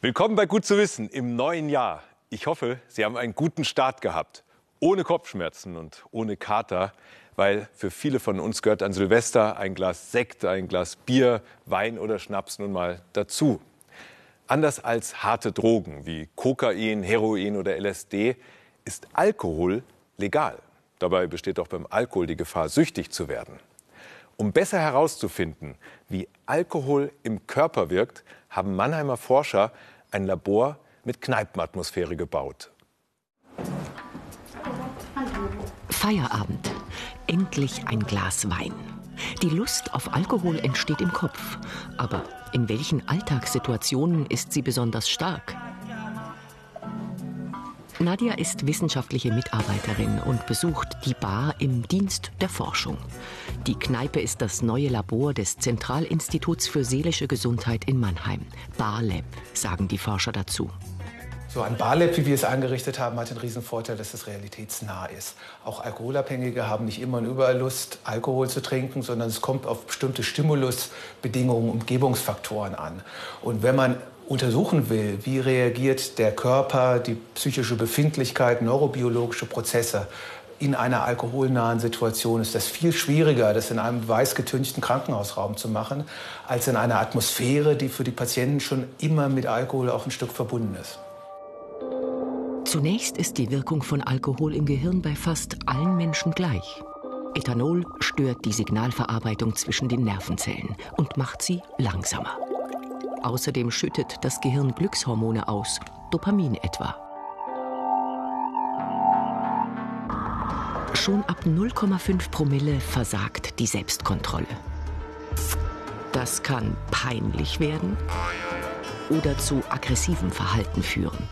Willkommen bei Gut zu wissen im neuen Jahr. Ich hoffe, Sie haben einen guten Start gehabt. Ohne Kopfschmerzen und ohne Kater, weil für viele von uns gehört an Silvester ein Glas Sekt, ein Glas Bier, Wein oder Schnaps nun mal dazu. Anders als harte Drogen wie Kokain, Heroin oder LSD ist Alkohol legal. Dabei besteht auch beim Alkohol die Gefahr, süchtig zu werden. Um besser herauszufinden, wie Alkohol im Körper wirkt, haben Mannheimer Forscher ein Labor mit Kneipenatmosphäre gebaut. Feierabend. Endlich ein Glas Wein. Die Lust auf Alkohol entsteht im Kopf. Aber in welchen Alltagssituationen ist sie besonders stark? Nadja ist wissenschaftliche Mitarbeiterin und besucht die Bar im Dienst der Forschung. Die Kneipe ist das neue Labor des Zentralinstituts für seelische Gesundheit in Mannheim. Barlab, sagen die Forscher dazu. So ein Barlab, wie wir es eingerichtet haben, hat den riesen Vorteil, dass es realitätsnah ist. Auch Alkoholabhängige haben nicht immer und überall Lust, Alkohol zu trinken, sondern es kommt auf bestimmte Stimulusbedingungen, Umgebungsfaktoren an. Und wenn man untersuchen will, wie reagiert der Körper, die psychische Befindlichkeit, neurobiologische Prozesse in einer alkoholnahen Situation, ist das viel schwieriger, das in einem weißgetünchten Krankenhausraum zu machen, als in einer Atmosphäre, die für die Patienten schon immer mit Alkohol auch ein Stück verbunden ist. Zunächst ist die Wirkung von Alkohol im Gehirn bei fast allen Menschen gleich. Ethanol stört die Signalverarbeitung zwischen den Nervenzellen und macht sie langsamer. Außerdem schüttet das Gehirn Glückshormone aus, Dopamin etwa. Schon ab 0,5 Promille versagt die Selbstkontrolle. Das kann peinlich werden oder zu aggressivem Verhalten führen.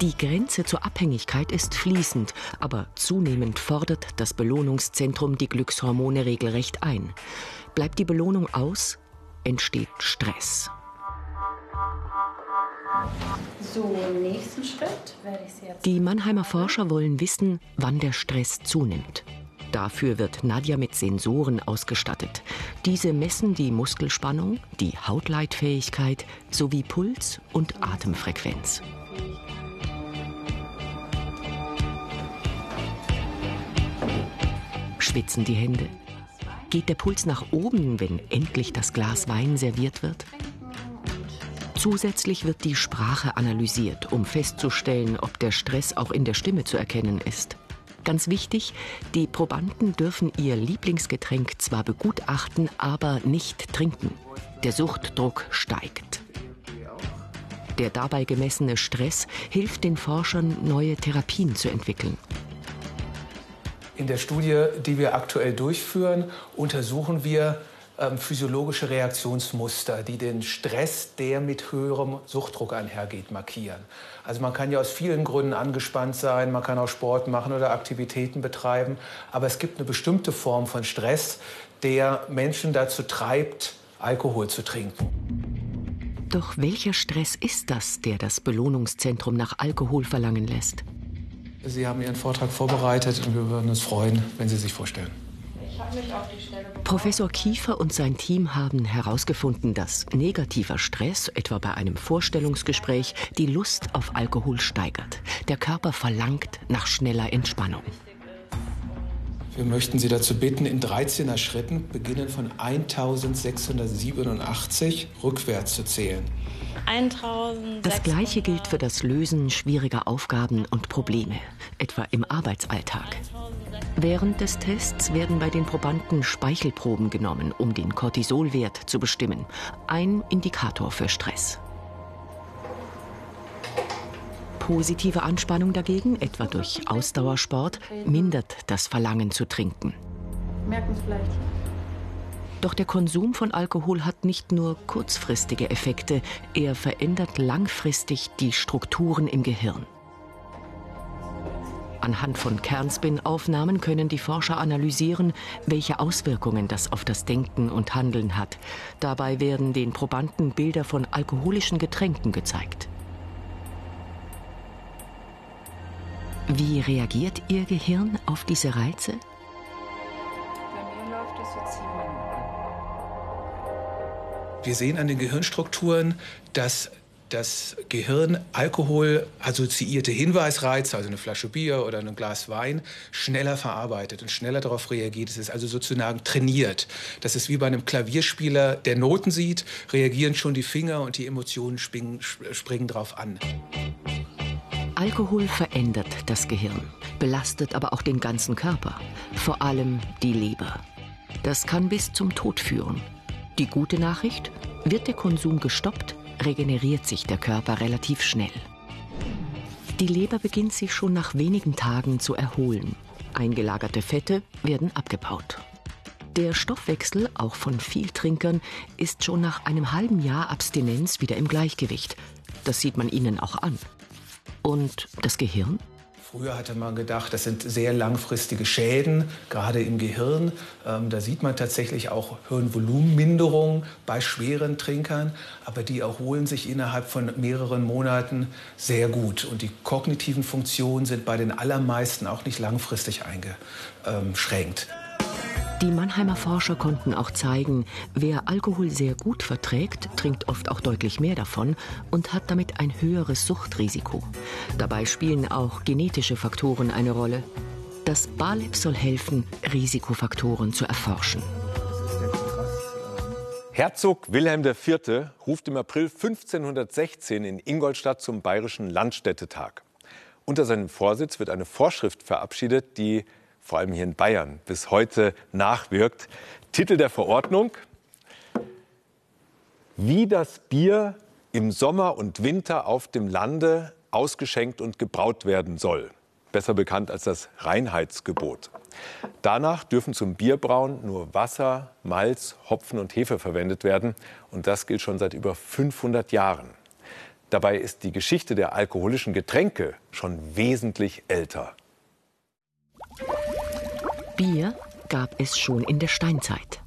Die Grenze zur Abhängigkeit ist fließend, aber zunehmend fordert das Belohnungszentrum die Glückshormone regelrecht ein. Bleibt die Belohnung aus, entsteht Stress. Die Mannheimer Forscher wollen wissen, wann der Stress zunimmt. Dafür wird Nadja mit Sensoren ausgestattet. Diese messen die Muskelspannung, die Hautleitfähigkeit sowie Puls und Atemfrequenz. Schwitzen die Hände? Geht der Puls nach oben, wenn endlich das Glas Wein serviert wird? Zusätzlich wird die Sprache analysiert, um festzustellen, ob der Stress auch in der Stimme zu erkennen ist. Ganz wichtig, die Probanden dürfen ihr Lieblingsgetränk zwar begutachten, aber nicht trinken. Der Suchtdruck steigt. Der dabei gemessene Stress hilft den Forschern, neue Therapien zu entwickeln. In der Studie, die wir aktuell durchführen, untersuchen wir, ähm, physiologische Reaktionsmuster, die den Stress, der mit höherem Suchtdruck einhergeht, markieren. Also man kann ja aus vielen Gründen angespannt sein, man kann auch Sport machen oder Aktivitäten betreiben, aber es gibt eine bestimmte Form von Stress, der Menschen dazu treibt, Alkohol zu trinken. Doch welcher Stress ist das, der das Belohnungszentrum nach Alkohol verlangen lässt? Sie haben Ihren Vortrag vorbereitet und wir würden uns freuen, wenn Sie sich vorstellen. Professor Kiefer und sein Team haben herausgefunden, dass negativer Stress, etwa bei einem Vorstellungsgespräch, die Lust auf Alkohol steigert. Der Körper verlangt nach schneller Entspannung. Wir möchten Sie dazu bitten, in 13er Schritten, beginnen von 1687 rückwärts zu zählen. 1000. Das Gleiche gilt für das Lösen schwieriger Aufgaben und Probleme, etwa im Arbeitsalltag. Während des Tests werden bei den Probanden Speichelproben genommen, um den Cortisolwert zu bestimmen. Ein Indikator für Stress. Positive Anspannung dagegen, etwa durch Ausdauersport, mindert das Verlangen zu trinken. Merken vielleicht. Doch der Konsum von Alkohol hat nicht nur kurzfristige Effekte, er verändert langfristig die Strukturen im Gehirn. Anhand von Kernspin-Aufnahmen können die Forscher analysieren, welche Auswirkungen das auf das Denken und Handeln hat. Dabei werden den Probanden Bilder von alkoholischen Getränken gezeigt. Wie reagiert Ihr Gehirn auf diese Reize? Wir sehen an den Gehirnstrukturen, dass das Gehirn Alkohol assoziierte Hinweisreize, also eine Flasche Bier oder ein Glas Wein, schneller verarbeitet und schneller darauf reagiert. Es ist also sozusagen trainiert. Das ist wie bei einem Klavierspieler, der Noten sieht, reagieren schon die Finger und die Emotionen springen, springen drauf an. Alkohol verändert das Gehirn, belastet aber auch den ganzen Körper, vor allem die Leber. Das kann bis zum Tod führen. Die gute Nachricht, wird der Konsum gestoppt, regeneriert sich der Körper relativ schnell. Die Leber beginnt sich schon nach wenigen Tagen zu erholen. Eingelagerte Fette werden abgebaut. Der Stoffwechsel, auch von Vieltrinkern, ist schon nach einem halben Jahr Abstinenz wieder im Gleichgewicht. Das sieht man ihnen auch an. Und das Gehirn? Früher hatte man gedacht, das sind sehr langfristige Schäden, gerade im Gehirn. Ähm, da sieht man tatsächlich auch Hirnvolumenminderung bei schweren Trinkern, aber die erholen sich innerhalb von mehreren Monaten sehr gut. Und die kognitiven Funktionen sind bei den allermeisten auch nicht langfristig eingeschränkt. Die Mannheimer Forscher konnten auch zeigen, wer Alkohol sehr gut verträgt, trinkt oft auch deutlich mehr davon und hat damit ein höheres Suchtrisiko. Dabei spielen auch genetische Faktoren eine Rolle. Das BALEP soll helfen, Risikofaktoren zu erforschen. Herzog Wilhelm IV. ruft im April 1516 in Ingolstadt zum Bayerischen Landstädtetag. Unter seinem Vorsitz wird eine Vorschrift verabschiedet, die vor allem hier in Bayern, bis heute nachwirkt. Titel der Verordnung, wie das Bier im Sommer und Winter auf dem Lande ausgeschenkt und gebraut werden soll. Besser bekannt als das Reinheitsgebot. Danach dürfen zum Bierbrauen nur Wasser, Malz, Hopfen und Hefe verwendet werden. Und das gilt schon seit über 500 Jahren. Dabei ist die Geschichte der alkoholischen Getränke schon wesentlich älter. Bier gab es schon in der Steinzeit.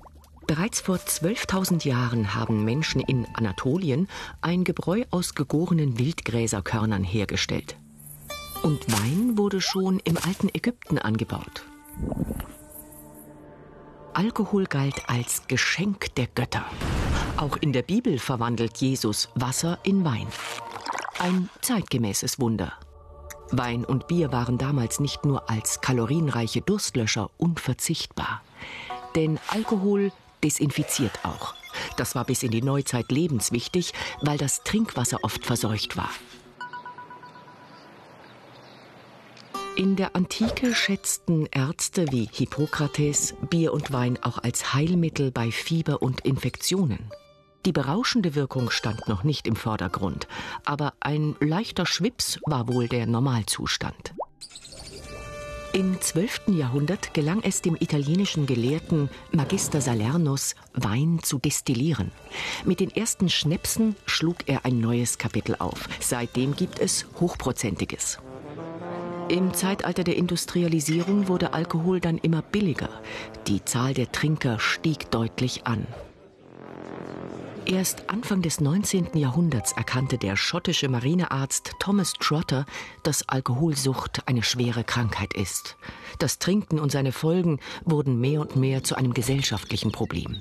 Bereits vor 12.000 Jahren haben Menschen in Anatolien ein Gebräu aus gegorenen Wildgräserkörnern hergestellt. Und Wein wurde schon im alten Ägypten angebaut. Alkohol galt als Geschenk der Götter. Auch in der Bibel verwandelt Jesus Wasser in Wein. Ein zeitgemäßes Wunder. Wein und Bier waren damals nicht nur als kalorienreiche Durstlöscher unverzichtbar. Denn Alkohol desinfiziert auch. Das war bis in die Neuzeit lebenswichtig, weil das Trinkwasser oft verseucht war. In der Antike schätzten Ärzte wie Hippokrates Bier und Wein auch als Heilmittel bei Fieber und Infektionen. Die berauschende Wirkung stand noch nicht im Vordergrund, aber ein leichter Schwips war wohl der Normalzustand. Im 12. Jahrhundert gelang es dem italienischen Gelehrten Magister Salernus, Wein zu destillieren. Mit den ersten Schnäpsen schlug er ein neues Kapitel auf. Seitdem gibt es Hochprozentiges. Im Zeitalter der Industrialisierung wurde Alkohol dann immer billiger. Die Zahl der Trinker stieg deutlich an. Erst Anfang des 19. Jahrhunderts erkannte der schottische Marinearzt Thomas Trotter, dass Alkoholsucht eine schwere Krankheit ist. Das Trinken und seine Folgen wurden mehr und mehr zu einem gesellschaftlichen Problem.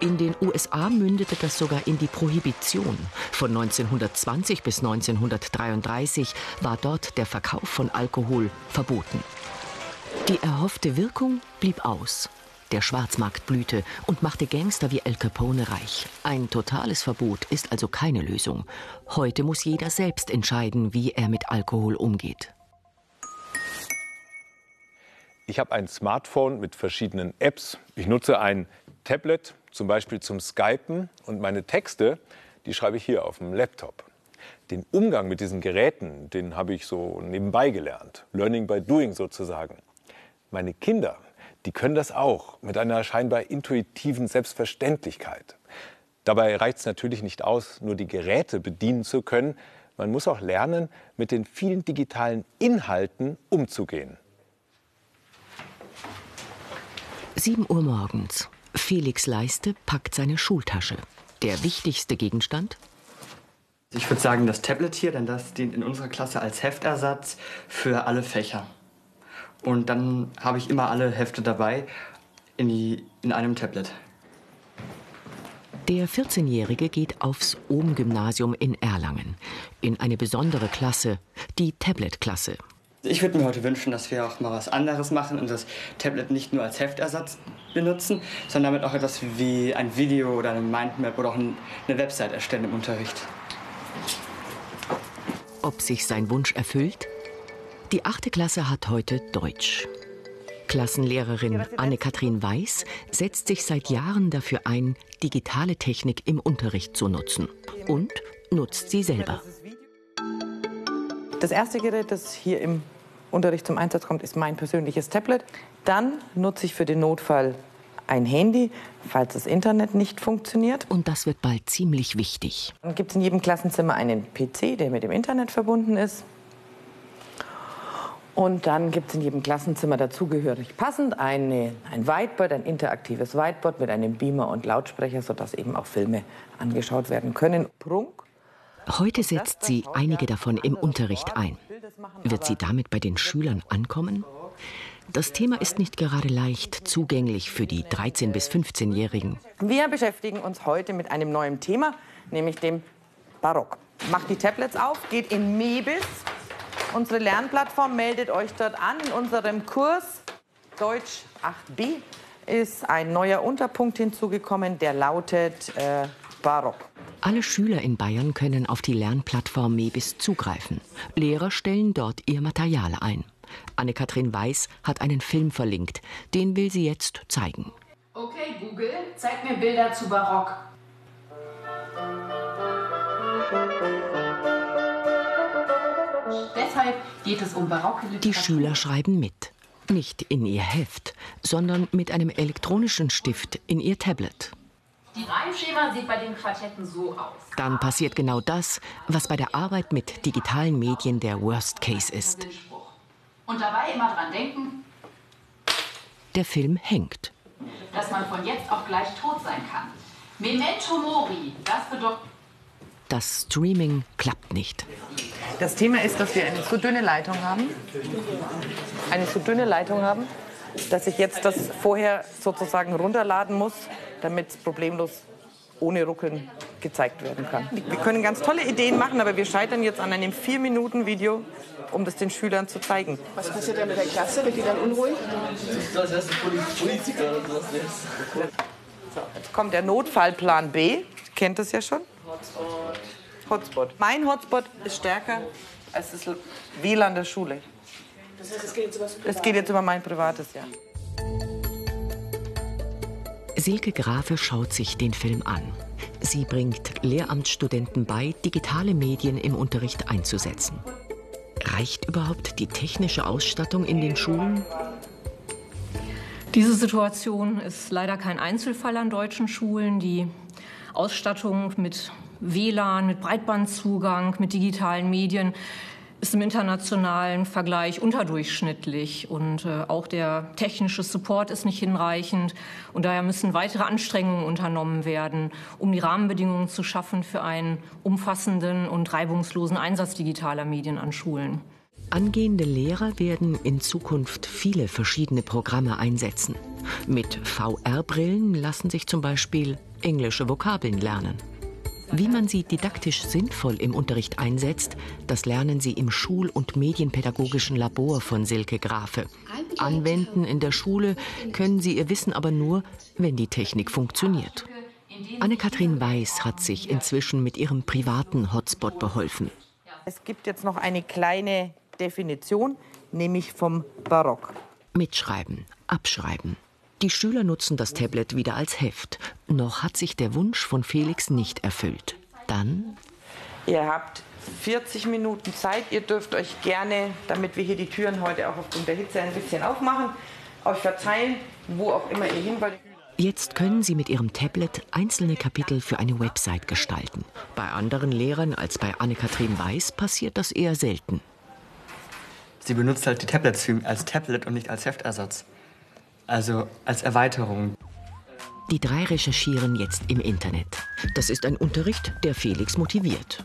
In den USA mündete das sogar in die Prohibition. Von 1920 bis 1933 war dort der Verkauf von Alkohol verboten. Die erhoffte Wirkung blieb aus der Schwarzmarkt blühte und machte Gangster wie El Capone reich. Ein totales Verbot ist also keine Lösung. Heute muss jeder selbst entscheiden, wie er mit Alkohol umgeht. Ich habe ein Smartphone mit verschiedenen Apps. Ich nutze ein Tablet, zum Beispiel zum Skypen. Und meine Texte, die schreibe ich hier auf dem Laptop. Den Umgang mit diesen Geräten, den habe ich so nebenbei gelernt. Learning by doing sozusagen. Meine Kinder, die können das auch mit einer scheinbar intuitiven Selbstverständlichkeit. Dabei reicht es natürlich nicht aus, nur die Geräte bedienen zu können. Man muss auch lernen, mit den vielen digitalen Inhalten umzugehen. 7 Uhr morgens. Felix Leiste packt seine Schultasche. Der wichtigste Gegenstand? Ich würde sagen, das Tablet hier, denn das dient in unserer Klasse als Heftersatz für alle Fächer. Und dann habe ich immer alle Hefte dabei in, die, in einem Tablet. Der 14-Jährige geht aufs Ohm-Gymnasium in Erlangen. In eine besondere Klasse, die Tablet-Klasse. Ich würde mir heute wünschen, dass wir auch mal was anderes machen und das Tablet nicht nur als Heftersatz benutzen, sondern damit auch etwas wie ein Video oder eine Mindmap oder auch eine Website erstellen im Unterricht. Ob sich sein Wunsch erfüllt? Die achte Klasse hat heute Deutsch. Klassenlehrerin Anne-Kathrin Weiß setzt sich seit Jahren dafür ein, digitale Technik im Unterricht zu nutzen und nutzt sie selber. Das erste Gerät, das hier im Unterricht zum Einsatz kommt, ist mein persönliches Tablet. Dann nutze ich für den Notfall ein Handy, falls das Internet nicht funktioniert. Und das wird bald ziemlich wichtig. Dann gibt es in jedem Klassenzimmer einen PC, der mit dem Internet verbunden ist. Und dann gibt es in jedem Klassenzimmer dazugehörig passend eine, ein Whiteboard, ein interaktives Whiteboard mit einem Beamer und Lautsprecher, sodass eben auch Filme angeschaut werden können. Prunk. Heute setzt sie einige davon im Unterricht ein. Wird sie damit bei den Schülern ankommen? Das Thema ist nicht gerade leicht zugänglich für die 13- bis 15-Jährigen. Wir beschäftigen uns heute mit einem neuen Thema, nämlich dem Barock. Macht die Tablets auf, geht in Mebis, unsere Lernplattform, meldet euch dort an. In unserem Kurs Deutsch 8b ist ein neuer Unterpunkt hinzugekommen, der lautet äh, Barock. Alle Schüler in Bayern können auf die Lernplattform Mebis zugreifen. Lehrer stellen dort ihr Material ein. Anne-Kathrin Weiß hat einen Film verlinkt. Den will sie jetzt zeigen. Okay, Google, zeig mir Bilder zu Barock. Deshalb geht es um barocke Literatur. Die Schüler schreiben mit. Nicht in ihr Heft, sondern mit einem elektronischen Stift in ihr Tablet. Die Reimschema sieht bei den Quartetten so aus. Dann passiert genau das, was bei der Arbeit mit digitalen Medien der Worst Case ist. Und dabei immer dran denken, Der Film hängt. dass man von jetzt auf gleich tot sein kann. Memento mori, das bedeutet Das Streaming klappt nicht. Das Thema ist, dass wir eine so dünne Leitung haben, eine so dünne Leitung haben, dass ich jetzt das vorher sozusagen runterladen muss, damit es problemlos ohne Ruckeln gezeigt werden kann. Wir können ganz tolle Ideen machen, aber wir scheitern jetzt an einem 4-Minuten-Video, um das den Schülern zu zeigen. Was passiert dann mit der Klasse? Wird die dann unruhig? Jetzt kommt der Notfallplan B. Kennt das ja schon. Hotspot. Mein Hotspot ist stärker als das WLAN der Schule. Das heißt, es geht jetzt über Es geht jetzt über mein privates, ja. Silke Grafe schaut sich den Film an. Sie bringt Lehramtsstudenten bei, digitale Medien im Unterricht einzusetzen. Reicht überhaupt die technische Ausstattung in den Schulen? Diese Situation ist leider kein Einzelfall an deutschen Schulen. Die Ausstattung mit WLAN, mit Breitbandzugang, mit digitalen Medien ist im internationalen Vergleich unterdurchschnittlich und äh, auch der technische Support ist nicht hinreichend und daher müssen weitere Anstrengungen unternommen werden, um die Rahmenbedingungen zu schaffen für einen umfassenden und reibungslosen Einsatz digitaler Medien an Schulen. Angehende Lehrer werden in Zukunft viele verschiedene Programme einsetzen. Mit VR-Brillen lassen sich zum Beispiel englische Vokabeln lernen. Wie man sie didaktisch sinnvoll im Unterricht einsetzt, das lernen Sie im Schul- und Medienpädagogischen Labor von Silke Grafe. Anwenden in der Schule können Sie Ihr Wissen aber nur, wenn die Technik funktioniert. Anne-Kathrin Weiß hat sich inzwischen mit ihrem privaten Hotspot beholfen. Es gibt jetzt noch eine kleine Definition, nämlich vom Barock. Mitschreiben, abschreiben. Die Schüler nutzen das Tablet wieder als Heft. Noch hat sich der Wunsch von Felix nicht erfüllt. Dann Ihr habt 40 Minuten Zeit. Ihr dürft euch gerne, damit wir hier die Türen heute auch aufgrund der Hitze ein bisschen aufmachen, euch verteilen, wo auch immer ihr hin wollt. Jetzt können Sie mit Ihrem Tablet einzelne Kapitel für eine Website gestalten. Bei anderen Lehrern als bei Anne-Kathrin Weiß passiert das eher selten. Sie benutzt halt die Tablets für- als Tablet und nicht als Heftersatz. Also als Erweiterung. Die drei recherchieren jetzt im Internet. Das ist ein Unterricht, der Felix motiviert.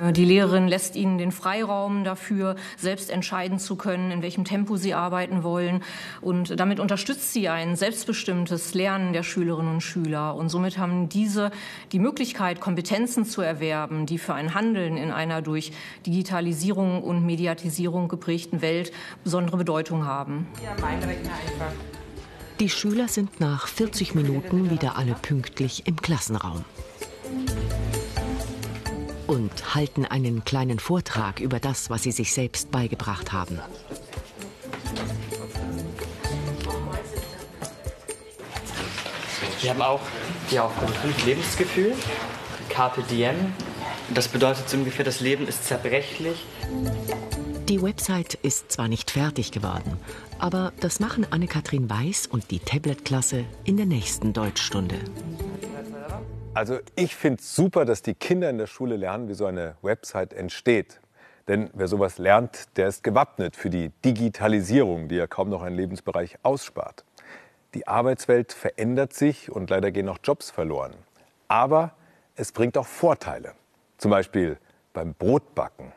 Die Lehrerin lässt ihnen den Freiraum dafür, selbst entscheiden zu können, in welchem Tempo sie arbeiten wollen. Und damit unterstützt sie ein selbstbestimmtes Lernen der Schülerinnen und Schüler. Und somit haben diese die Möglichkeit, Kompetenzen zu erwerben, die für ein Handeln in einer durch Digitalisierung und Mediatisierung geprägten Welt besondere Bedeutung haben. Ja, mein Rechner einfach. Die Schüler sind nach 40 Minuten wieder alle pünktlich im Klassenraum und halten einen kleinen Vortrag über das, was sie sich selbst beigebracht haben. Wir haben auch die Aufgabe 5 Lebensgefühl, Carpe Diem. Das bedeutet so ungefähr, das Leben ist zerbrechlich. Die Website ist zwar nicht fertig geworden, aber das machen Anne-Kathrin Weiß und die Tablet-Klasse in der nächsten Deutschstunde. Also ich finde es super, dass die Kinder in der Schule lernen, wie so eine Website entsteht. Denn wer sowas lernt, der ist gewappnet für die Digitalisierung, die ja kaum noch einen Lebensbereich ausspart. Die Arbeitswelt verändert sich und leider gehen auch Jobs verloren. Aber es bringt auch Vorteile. Zum Beispiel beim Brotbacken.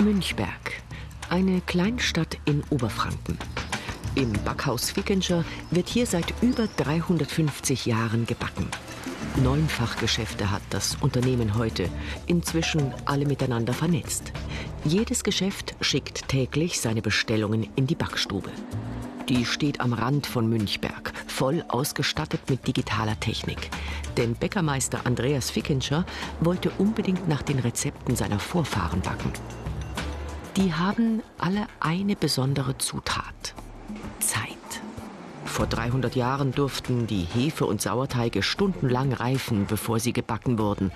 Münchberg, eine Kleinstadt in Oberfranken. Im Backhaus Wickenscher wird hier seit über 350 Jahren gebacken. Neun Fachgeschäfte hat das Unternehmen heute, inzwischen alle miteinander vernetzt. Jedes Geschäft schickt täglich seine Bestellungen in die Backstube. Die steht am Rand von Münchberg, voll ausgestattet mit digitaler Technik. Denn Bäckermeister Andreas Fickenscher wollte unbedingt nach den Rezepten seiner Vorfahren backen. Die haben alle eine besondere Zutat. Zeit. Vor 300 Jahren durften die Hefe- und Sauerteige stundenlang reifen, bevor sie gebacken wurden.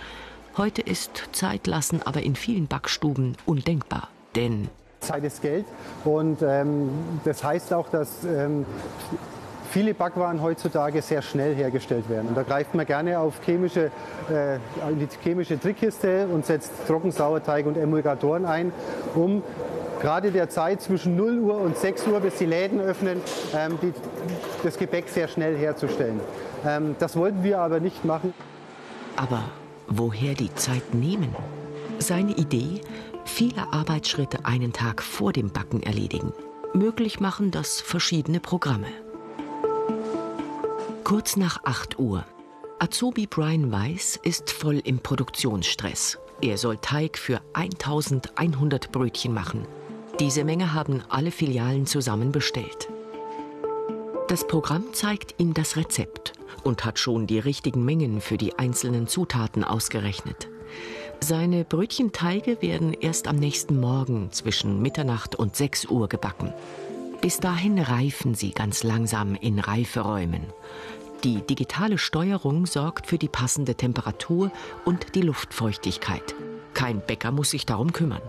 Heute ist Zeitlassen aber in vielen Backstuben undenkbar. Denn Zeit ist Geld und ähm, das heißt auch, dass ähm, viele Backwaren heutzutage sehr schnell hergestellt werden. Und da greift man gerne auf chemische, äh, die chemische Trickkiste und setzt Trockensauerteig und Emulgatoren ein, um gerade der Zeit zwischen 0 Uhr und 6 Uhr, bis die Läden öffnen, ähm, die, das Gebäck sehr schnell herzustellen. Ähm, das wollten wir aber nicht machen. Aber woher die Zeit nehmen? Seine Idee, viele Arbeitsschritte einen Tag vor dem Backen erledigen. Möglich machen das verschiedene Programme. Kurz nach 8 Uhr. Azubi Brian Weiss ist voll im Produktionsstress. Er soll Teig für 1100 Brötchen machen. Diese Menge haben alle Filialen zusammen bestellt. Das Programm zeigt ihm das Rezept und hat schon die richtigen Mengen für die einzelnen Zutaten ausgerechnet. Seine Brötchenteige werden erst am nächsten Morgen zwischen Mitternacht und 6 Uhr gebacken. Bis dahin reifen sie ganz langsam in Reiferäumen. Die digitale Steuerung sorgt für die passende Temperatur und die Luftfeuchtigkeit. Kein Bäcker muss sich darum kümmern.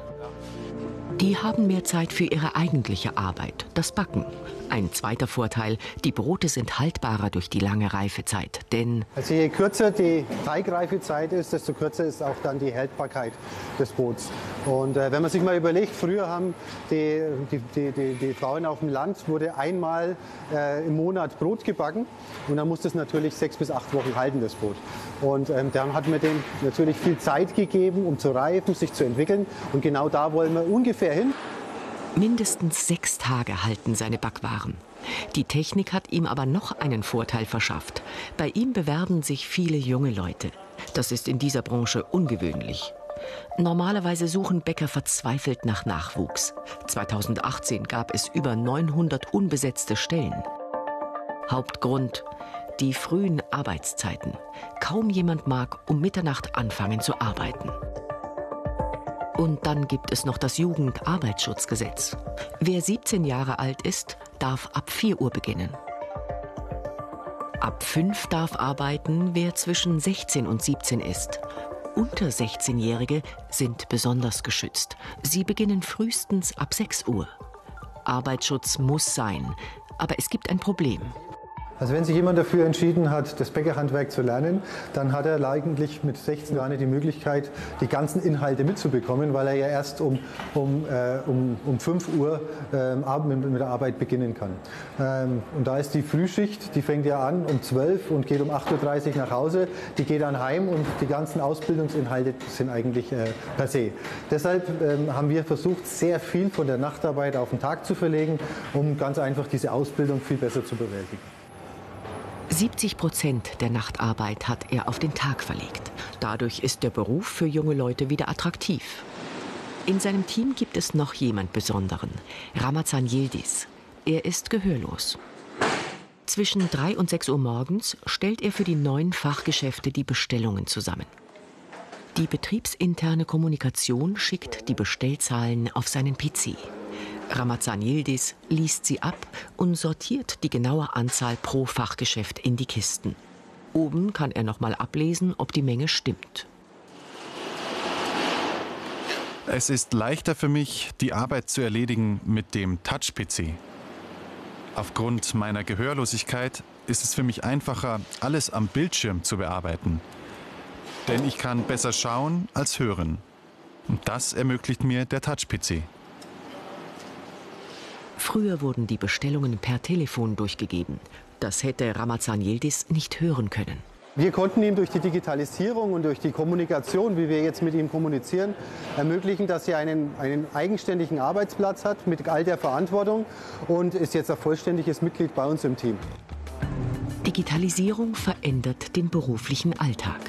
Die haben mehr Zeit für ihre eigentliche Arbeit, das Backen. Ein zweiter Vorteil, die Brote sind haltbarer durch die lange Reifezeit, denn... Also je kürzer die Teigreifezeit ist, desto kürzer ist auch dann die Haltbarkeit des Brots. Und äh, wenn man sich mal überlegt, früher haben die, die, die, die, die Frauen auf dem Land, wurde einmal äh, im Monat Brot gebacken und dann musste es natürlich sechs bis acht Wochen halten, das Brot. Und ähm, dann hat man dem natürlich viel Zeit gegeben, um zu reifen, sich zu entwickeln. Und genau da wollen wir ungefähr hin. Mindestens sechs Tage halten seine Backwaren. Die Technik hat ihm aber noch einen Vorteil verschafft. Bei ihm bewerben sich viele junge Leute. Das ist in dieser Branche ungewöhnlich. Normalerweise suchen Bäcker verzweifelt nach Nachwuchs. 2018 gab es über 900 unbesetzte Stellen. Hauptgrund die frühen Arbeitszeiten. Kaum jemand mag um Mitternacht anfangen zu arbeiten. Und dann gibt es noch das Jugendarbeitsschutzgesetz. Wer 17 Jahre alt ist, darf ab 4 Uhr beginnen. Ab 5 darf arbeiten, wer zwischen 16 und 17 ist. Unter 16-Jährige sind besonders geschützt. Sie beginnen frühestens ab 6 Uhr. Arbeitsschutz muss sein, aber es gibt ein Problem. Also wenn sich jemand dafür entschieden hat, das Bäckerhandwerk zu lernen, dann hat er eigentlich mit 16 Jahren die Möglichkeit, die ganzen Inhalte mitzubekommen, weil er ja erst um, um, äh, um, um 5 Uhr ähm, mit, mit der Arbeit beginnen kann. Ähm, und da ist die Frühschicht, die fängt ja an um 12 und geht um 8.30 Uhr nach Hause, die geht dann heim und die ganzen Ausbildungsinhalte sind eigentlich äh, per se. Deshalb ähm, haben wir versucht, sehr viel von der Nachtarbeit auf den Tag zu verlegen, um ganz einfach diese Ausbildung viel besser zu bewältigen. 70 Prozent der Nachtarbeit hat er auf den Tag verlegt. Dadurch ist der Beruf für junge Leute wieder attraktiv. In seinem Team gibt es noch jemand Besonderen, Ramazan Yildiz. Er ist gehörlos. Zwischen 3 und 6 Uhr morgens stellt er für die neuen Fachgeschäfte die Bestellungen zusammen. Die betriebsinterne Kommunikation schickt die Bestellzahlen auf seinen PC. Ramazan Yildiz liest sie ab und sortiert die genaue Anzahl pro Fachgeschäft in die Kisten. Oben kann er nochmal ablesen, ob die Menge stimmt. Es ist leichter für mich, die Arbeit zu erledigen mit dem Touch-PC. Aufgrund meiner Gehörlosigkeit ist es für mich einfacher, alles am Bildschirm zu bearbeiten. Denn ich kann besser schauen als hören. Und das ermöglicht mir der Touch-PC. Früher wurden die Bestellungen per Telefon durchgegeben. Das hätte Ramazan Yildiz nicht hören können. Wir konnten ihm durch die Digitalisierung und durch die Kommunikation, wie wir jetzt mit ihm kommunizieren, ermöglichen, dass er einen, einen eigenständigen Arbeitsplatz hat mit all der Verantwortung und ist jetzt ein vollständiges Mitglied bei uns im Team. Digitalisierung verändert den beruflichen Alltag.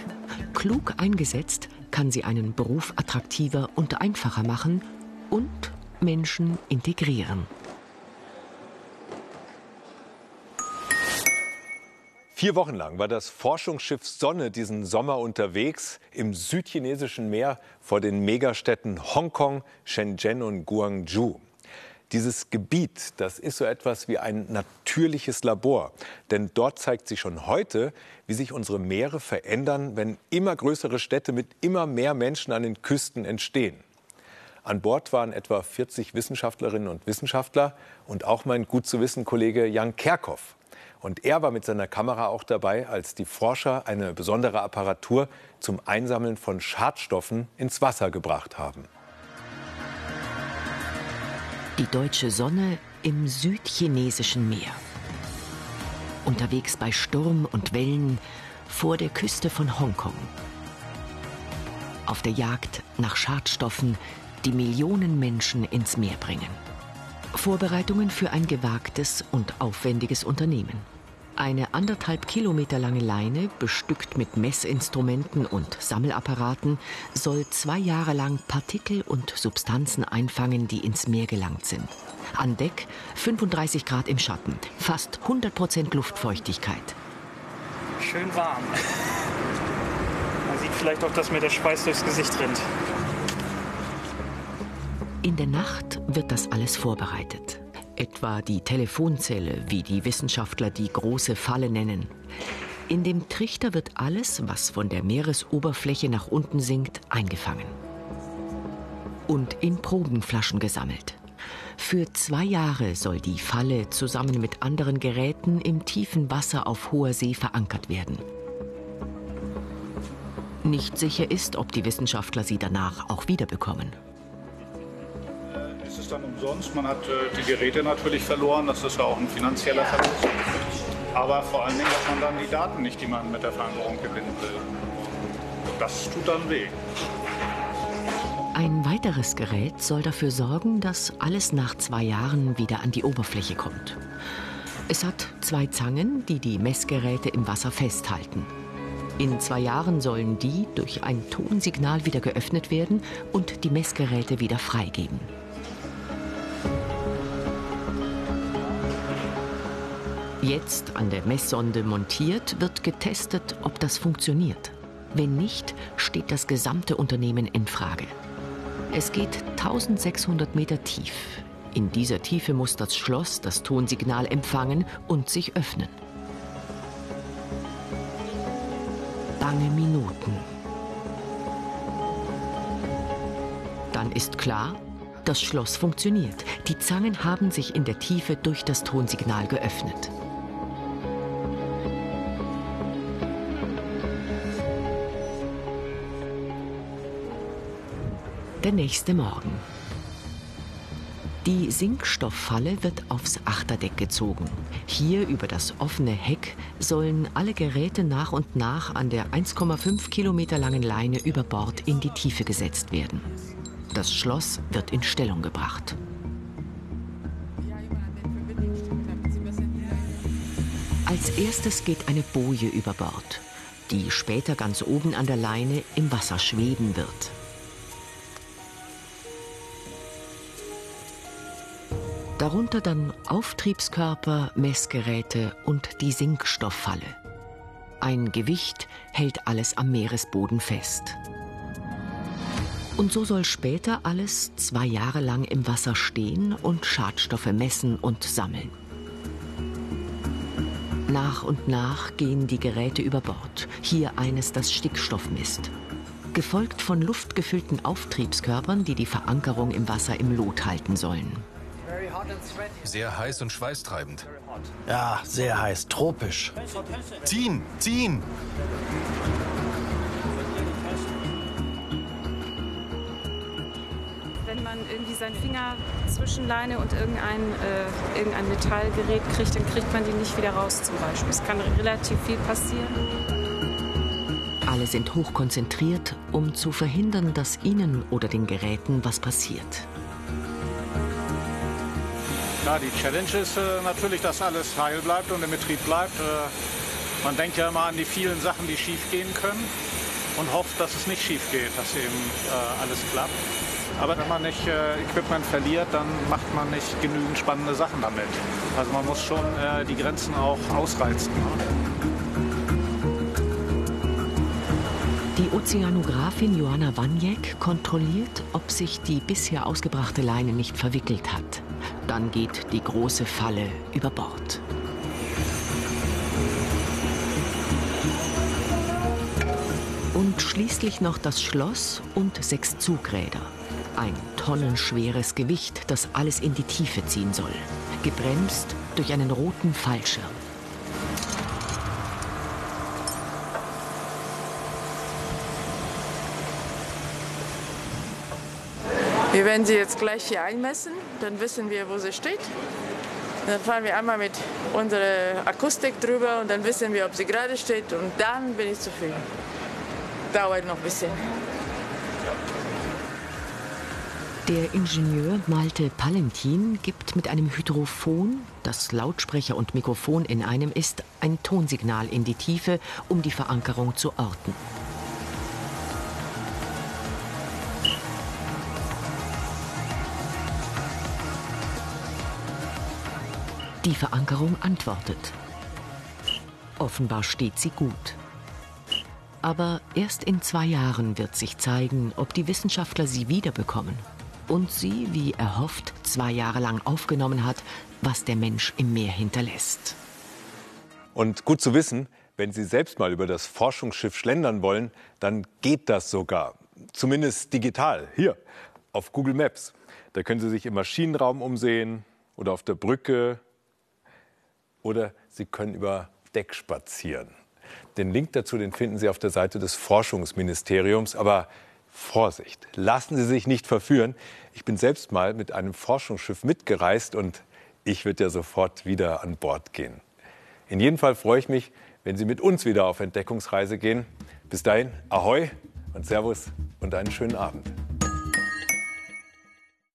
Klug eingesetzt kann sie einen Beruf attraktiver und einfacher machen und Menschen integrieren. Vier Wochen lang war das Forschungsschiff Sonne diesen Sommer unterwegs im südchinesischen Meer vor den Megastädten Hongkong, Shenzhen und Guangzhou. Dieses Gebiet, das ist so etwas wie ein natürliches Labor. Denn dort zeigt sich schon heute, wie sich unsere Meere verändern, wenn immer größere Städte mit immer mehr Menschen an den Küsten entstehen. An Bord waren etwa 40 Wissenschaftlerinnen und Wissenschaftler und auch mein gut zu wissen Kollege Jan Kerkhoff. Und er war mit seiner Kamera auch dabei, als die Forscher eine besondere Apparatur zum Einsammeln von Schadstoffen ins Wasser gebracht haben. Die deutsche Sonne im südchinesischen Meer. Unterwegs bei Sturm und Wellen vor der Küste von Hongkong. Auf der Jagd nach Schadstoffen, die Millionen Menschen ins Meer bringen. Vorbereitungen für ein gewagtes und aufwendiges Unternehmen. Eine anderthalb Kilometer lange Leine, bestückt mit Messinstrumenten und Sammelapparaten, soll zwei Jahre lang Partikel und Substanzen einfangen, die ins Meer gelangt sind. An Deck 35 Grad im Schatten, fast 100 Prozent Luftfeuchtigkeit. Schön warm. Man sieht vielleicht auch, dass mir der Schweiß durchs Gesicht rinnt. In der Nacht wird das alles vorbereitet. Etwa die Telefonzelle, wie die Wissenschaftler die große Falle nennen. In dem Trichter wird alles, was von der Meeresoberfläche nach unten sinkt, eingefangen. Und in Probenflaschen gesammelt. Für zwei Jahre soll die Falle zusammen mit anderen Geräten im tiefen Wasser auf hoher See verankert werden. Nicht sicher ist, ob die Wissenschaftler sie danach auch wiederbekommen umsonst. Man hat äh, die Geräte natürlich verloren, das ist ja auch ein finanzieller Verlust. Aber vor allen Dingen hat man dann die Daten nicht, die man mit der Verankerung gewinnen will. Das tut dann weh. Ein weiteres Gerät soll dafür sorgen, dass alles nach zwei Jahren wieder an die Oberfläche kommt. Es hat zwei Zangen, die die Messgeräte im Wasser festhalten. In zwei Jahren sollen die durch ein Tonsignal wieder geöffnet werden und die Messgeräte wieder freigeben. Jetzt an der Messsonde montiert, wird getestet, ob das funktioniert. Wenn nicht, steht das gesamte Unternehmen in Frage. Es geht 1600 Meter tief. In dieser Tiefe muss das Schloss das Tonsignal empfangen und sich öffnen. Bange Minuten. Dann ist klar, das Schloss funktioniert. Die Zangen haben sich in der Tiefe durch das Tonsignal geöffnet. Der nächste Morgen. Die Sinkstofffalle wird aufs Achterdeck gezogen. Hier über das offene Heck sollen alle Geräte nach und nach an der 1,5 Kilometer langen Leine über Bord in die Tiefe gesetzt werden. Das Schloss wird in Stellung gebracht. Als erstes geht eine Boje über Bord, die später ganz oben an der Leine im Wasser schweben wird. Darunter dann Auftriebskörper, Messgeräte und die Sinkstofffalle. Ein Gewicht hält alles am Meeresboden fest. Und so soll später alles zwei Jahre lang im Wasser stehen und Schadstoffe messen und sammeln. Nach und nach gehen die Geräte über Bord. Hier eines, das Stickstoff misst. Gefolgt von luftgefüllten Auftriebskörpern, die die Verankerung im Wasser im Lot halten sollen. Sehr heiß und schweißtreibend. Ja, sehr heiß, tropisch. Ziehen, ziehen! Wenn man irgendwie seinen Finger zwischen Leine und irgendein, äh, irgendein Metallgerät kriegt, dann kriegt man die nicht wieder raus zum Beispiel. Es kann relativ viel passieren. Alle sind hochkonzentriert, um zu verhindern, dass ihnen oder den Geräten was passiert. Ja, die Challenge ist äh, natürlich, dass alles heil bleibt und im Betrieb bleibt. Äh, man denkt ja immer an die vielen Sachen, die schief gehen können und hofft, dass es nicht schief geht, dass eben äh, alles klappt. Aber wenn man nicht äh, Equipment verliert, dann macht man nicht genügend spannende Sachen damit. Also man muss schon äh, die Grenzen auch ausreizen. Die Ozeanografin Johanna Waniek kontrolliert, ob sich die bisher ausgebrachte Leine nicht verwickelt hat. Dann geht die große Falle über Bord. Und schließlich noch das Schloss und sechs Zugräder. Ein tonnenschweres Gewicht, das alles in die Tiefe ziehen soll. Gebremst durch einen roten Fallschirm. Wir werden sie jetzt gleich hier einmessen, dann wissen wir, wo sie steht. Dann fahren wir einmal mit unserer Akustik drüber und dann wissen wir, ob sie gerade steht und dann bin ich zufrieden. Dauert noch ein bisschen. Der Ingenieur Malte Palentin gibt mit einem Hydrophon, das Lautsprecher und Mikrofon in einem ist, ein Tonsignal in die Tiefe, um die Verankerung zu orten. Die Verankerung antwortet. Offenbar steht sie gut. Aber erst in zwei Jahren wird sich zeigen, ob die Wissenschaftler sie wiederbekommen und sie, wie erhofft, zwei Jahre lang aufgenommen hat, was der Mensch im Meer hinterlässt. Und gut zu wissen, wenn Sie selbst mal über das Forschungsschiff schlendern wollen, dann geht das sogar. Zumindest digital. Hier auf Google Maps. Da können Sie sich im Maschinenraum umsehen oder auf der Brücke oder Sie können über Deck spazieren. Den Link dazu, den finden Sie auf der Seite des Forschungsministeriums. Aber Vorsicht, lassen Sie sich nicht verführen. Ich bin selbst mal mit einem Forschungsschiff mitgereist und ich würde ja sofort wieder an Bord gehen. In jedem Fall freue ich mich, wenn Sie mit uns wieder auf Entdeckungsreise gehen. Bis dahin, Ahoi und Servus und einen schönen Abend.